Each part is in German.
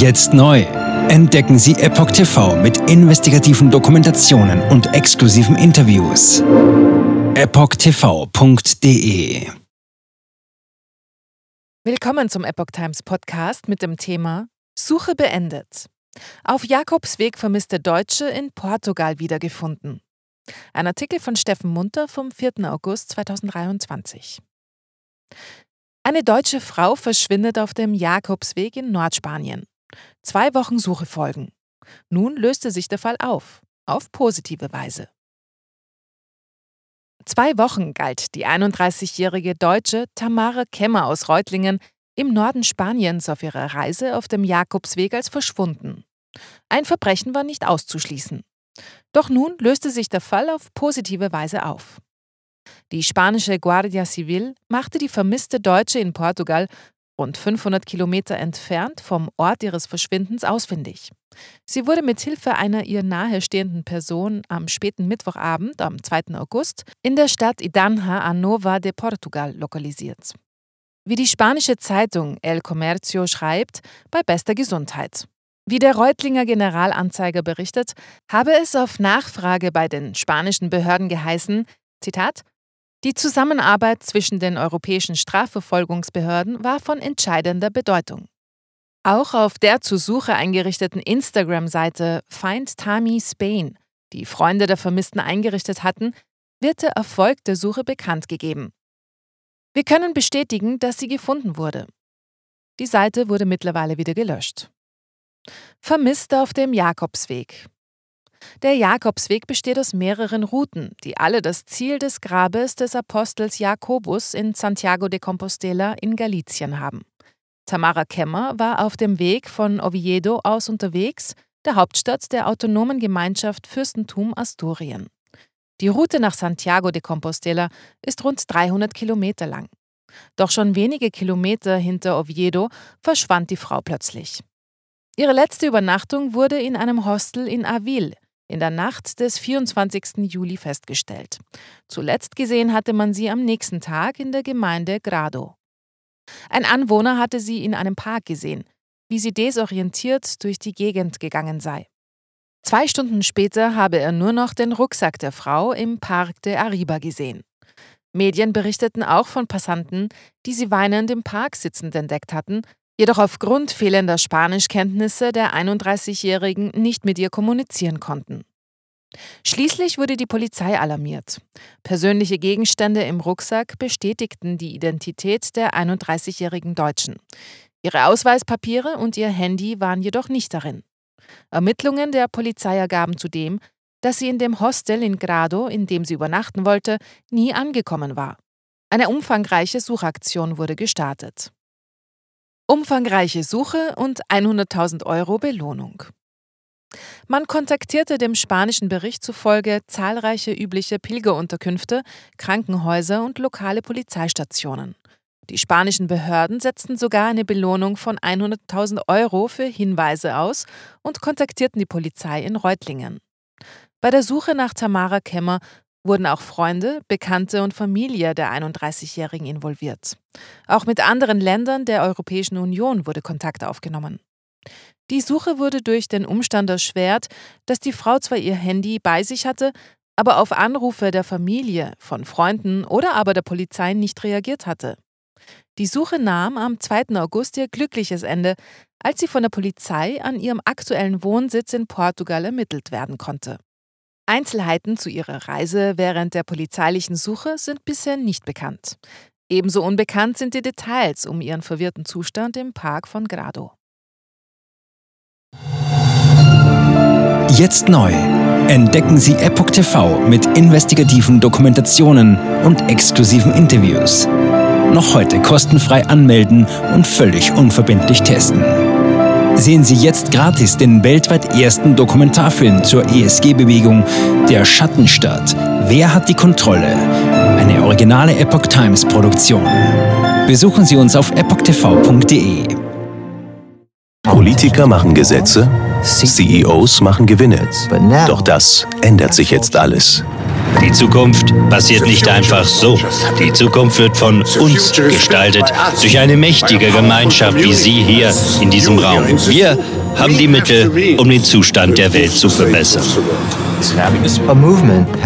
Jetzt neu. Entdecken Sie Epoch TV mit investigativen Dokumentationen und exklusiven Interviews. EpochTV.de Willkommen zum Epoch Times Podcast mit dem Thema Suche beendet. Auf Jakobsweg vermisste Deutsche in Portugal wiedergefunden. Ein Artikel von Steffen Munter vom 4. August 2023. Eine deutsche Frau verschwindet auf dem Jakobsweg in Nordspanien. Zwei Wochen Suche folgen. Nun löste sich der Fall auf, auf positive Weise. Zwei Wochen galt die 31-jährige Deutsche Tamara Kemmer aus Reutlingen im Norden Spaniens auf ihrer Reise auf dem Jakobsweg als verschwunden. Ein Verbrechen war nicht auszuschließen. Doch nun löste sich der Fall auf positive Weise auf. Die spanische Guardia Civil machte die vermisste Deutsche in Portugal rund 500 Kilometer entfernt vom Ort ihres Verschwindens ausfindig. Sie wurde mit Hilfe einer ihr nahestehenden Person am späten Mittwochabend, am 2. August, in der Stadt Idanja a Nova de Portugal lokalisiert. Wie die spanische Zeitung El Comercio schreibt, bei bester Gesundheit. Wie der Reutlinger Generalanzeiger berichtet, habe es auf Nachfrage bei den spanischen Behörden geheißen, Zitat, die Zusammenarbeit zwischen den europäischen Strafverfolgungsbehörden war von entscheidender Bedeutung. Auch auf der zur Suche eingerichteten Instagram-Seite Find Tami Spain, die Freunde der Vermissten eingerichtet hatten, wird der Erfolg der Suche bekannt gegeben. Wir können bestätigen, dass sie gefunden wurde. Die Seite wurde mittlerweile wieder gelöscht. Vermisst auf dem Jakobsweg. Der Jakobsweg besteht aus mehreren Routen, die alle das Ziel des Grabes des Apostels Jakobus in Santiago de Compostela in Galicien haben. Tamara Kemmer war auf dem Weg von Oviedo aus unterwegs, der Hauptstadt der autonomen Gemeinschaft Fürstentum Asturien. Die Route nach Santiago de Compostela ist rund 300 Kilometer lang. Doch schon wenige Kilometer hinter Oviedo verschwand die Frau plötzlich. Ihre letzte Übernachtung wurde in einem Hostel in Avil, in der Nacht des 24. Juli festgestellt. Zuletzt gesehen hatte man sie am nächsten Tag in der Gemeinde Grado. Ein Anwohner hatte sie in einem Park gesehen, wie sie desorientiert durch die Gegend gegangen sei. Zwei Stunden später habe er nur noch den Rucksack der Frau im Park de Arriba gesehen. Medien berichteten auch von Passanten, die sie weinend im Park sitzend entdeckt hatten, jedoch aufgrund fehlender Spanischkenntnisse der 31-Jährigen nicht mit ihr kommunizieren konnten. Schließlich wurde die Polizei alarmiert. Persönliche Gegenstände im Rucksack bestätigten die Identität der 31-jährigen Deutschen. Ihre Ausweispapiere und ihr Handy waren jedoch nicht darin. Ermittlungen der Polizei ergaben zudem, dass sie in dem Hostel in Grado, in dem sie übernachten wollte, nie angekommen war. Eine umfangreiche Suchaktion wurde gestartet. Umfangreiche Suche und 100.000 Euro Belohnung. Man kontaktierte dem spanischen Bericht zufolge zahlreiche übliche Pilgerunterkünfte, Krankenhäuser und lokale Polizeistationen. Die spanischen Behörden setzten sogar eine Belohnung von 100.000 Euro für Hinweise aus und kontaktierten die Polizei in Reutlingen. Bei der Suche nach Tamara Kemmer wurden auch Freunde, Bekannte und Familie der 31-Jährigen involviert. Auch mit anderen Ländern der Europäischen Union wurde Kontakt aufgenommen. Die Suche wurde durch den Umstand erschwert, dass die Frau zwar ihr Handy bei sich hatte, aber auf Anrufe der Familie, von Freunden oder aber der Polizei nicht reagiert hatte. Die Suche nahm am 2. August ihr glückliches Ende, als sie von der Polizei an ihrem aktuellen Wohnsitz in Portugal ermittelt werden konnte. Einzelheiten zu ihrer Reise während der polizeilichen Suche sind bisher nicht bekannt. Ebenso unbekannt sind die Details um ihren verwirrten Zustand im Park von Grado. Jetzt neu. Entdecken Sie Epoch TV mit investigativen Dokumentationen und exklusiven Interviews. Noch heute kostenfrei anmelden und völlig unverbindlich testen. Sehen Sie jetzt gratis den weltweit ersten Dokumentarfilm zur ESG-Bewegung Der Schattenstaat. Wer hat die Kontrolle? Eine originale Epoch Times Produktion. Besuchen Sie uns auf epochtv.de. Politiker machen Gesetze, CEOs machen Gewinne. Doch das ändert sich jetzt alles. Die Zukunft passiert nicht einfach so. Die Zukunft wird von uns gestaltet, durch eine mächtige Gemeinschaft wie Sie hier in diesem Raum. Wir haben die Mittel, um den Zustand der Welt zu verbessern.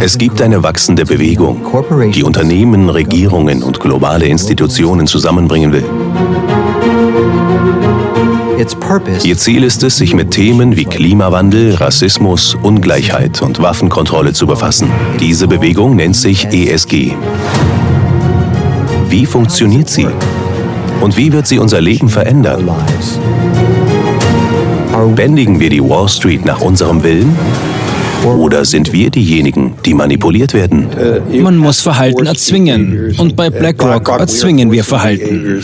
Es gibt eine wachsende Bewegung, die Unternehmen, Regierungen und globale Institutionen zusammenbringen will. Ihr Ziel ist es, sich mit Themen wie Klimawandel, Rassismus, Ungleichheit und Waffenkontrolle zu befassen. Diese Bewegung nennt sich ESG. Wie funktioniert sie? Und wie wird sie unser Leben verändern? Bändigen wir die Wall Street nach unserem Willen? Oder sind wir diejenigen, die manipuliert werden? Man muss Verhalten erzwingen. Und bei BlackRock erzwingen wir Verhalten.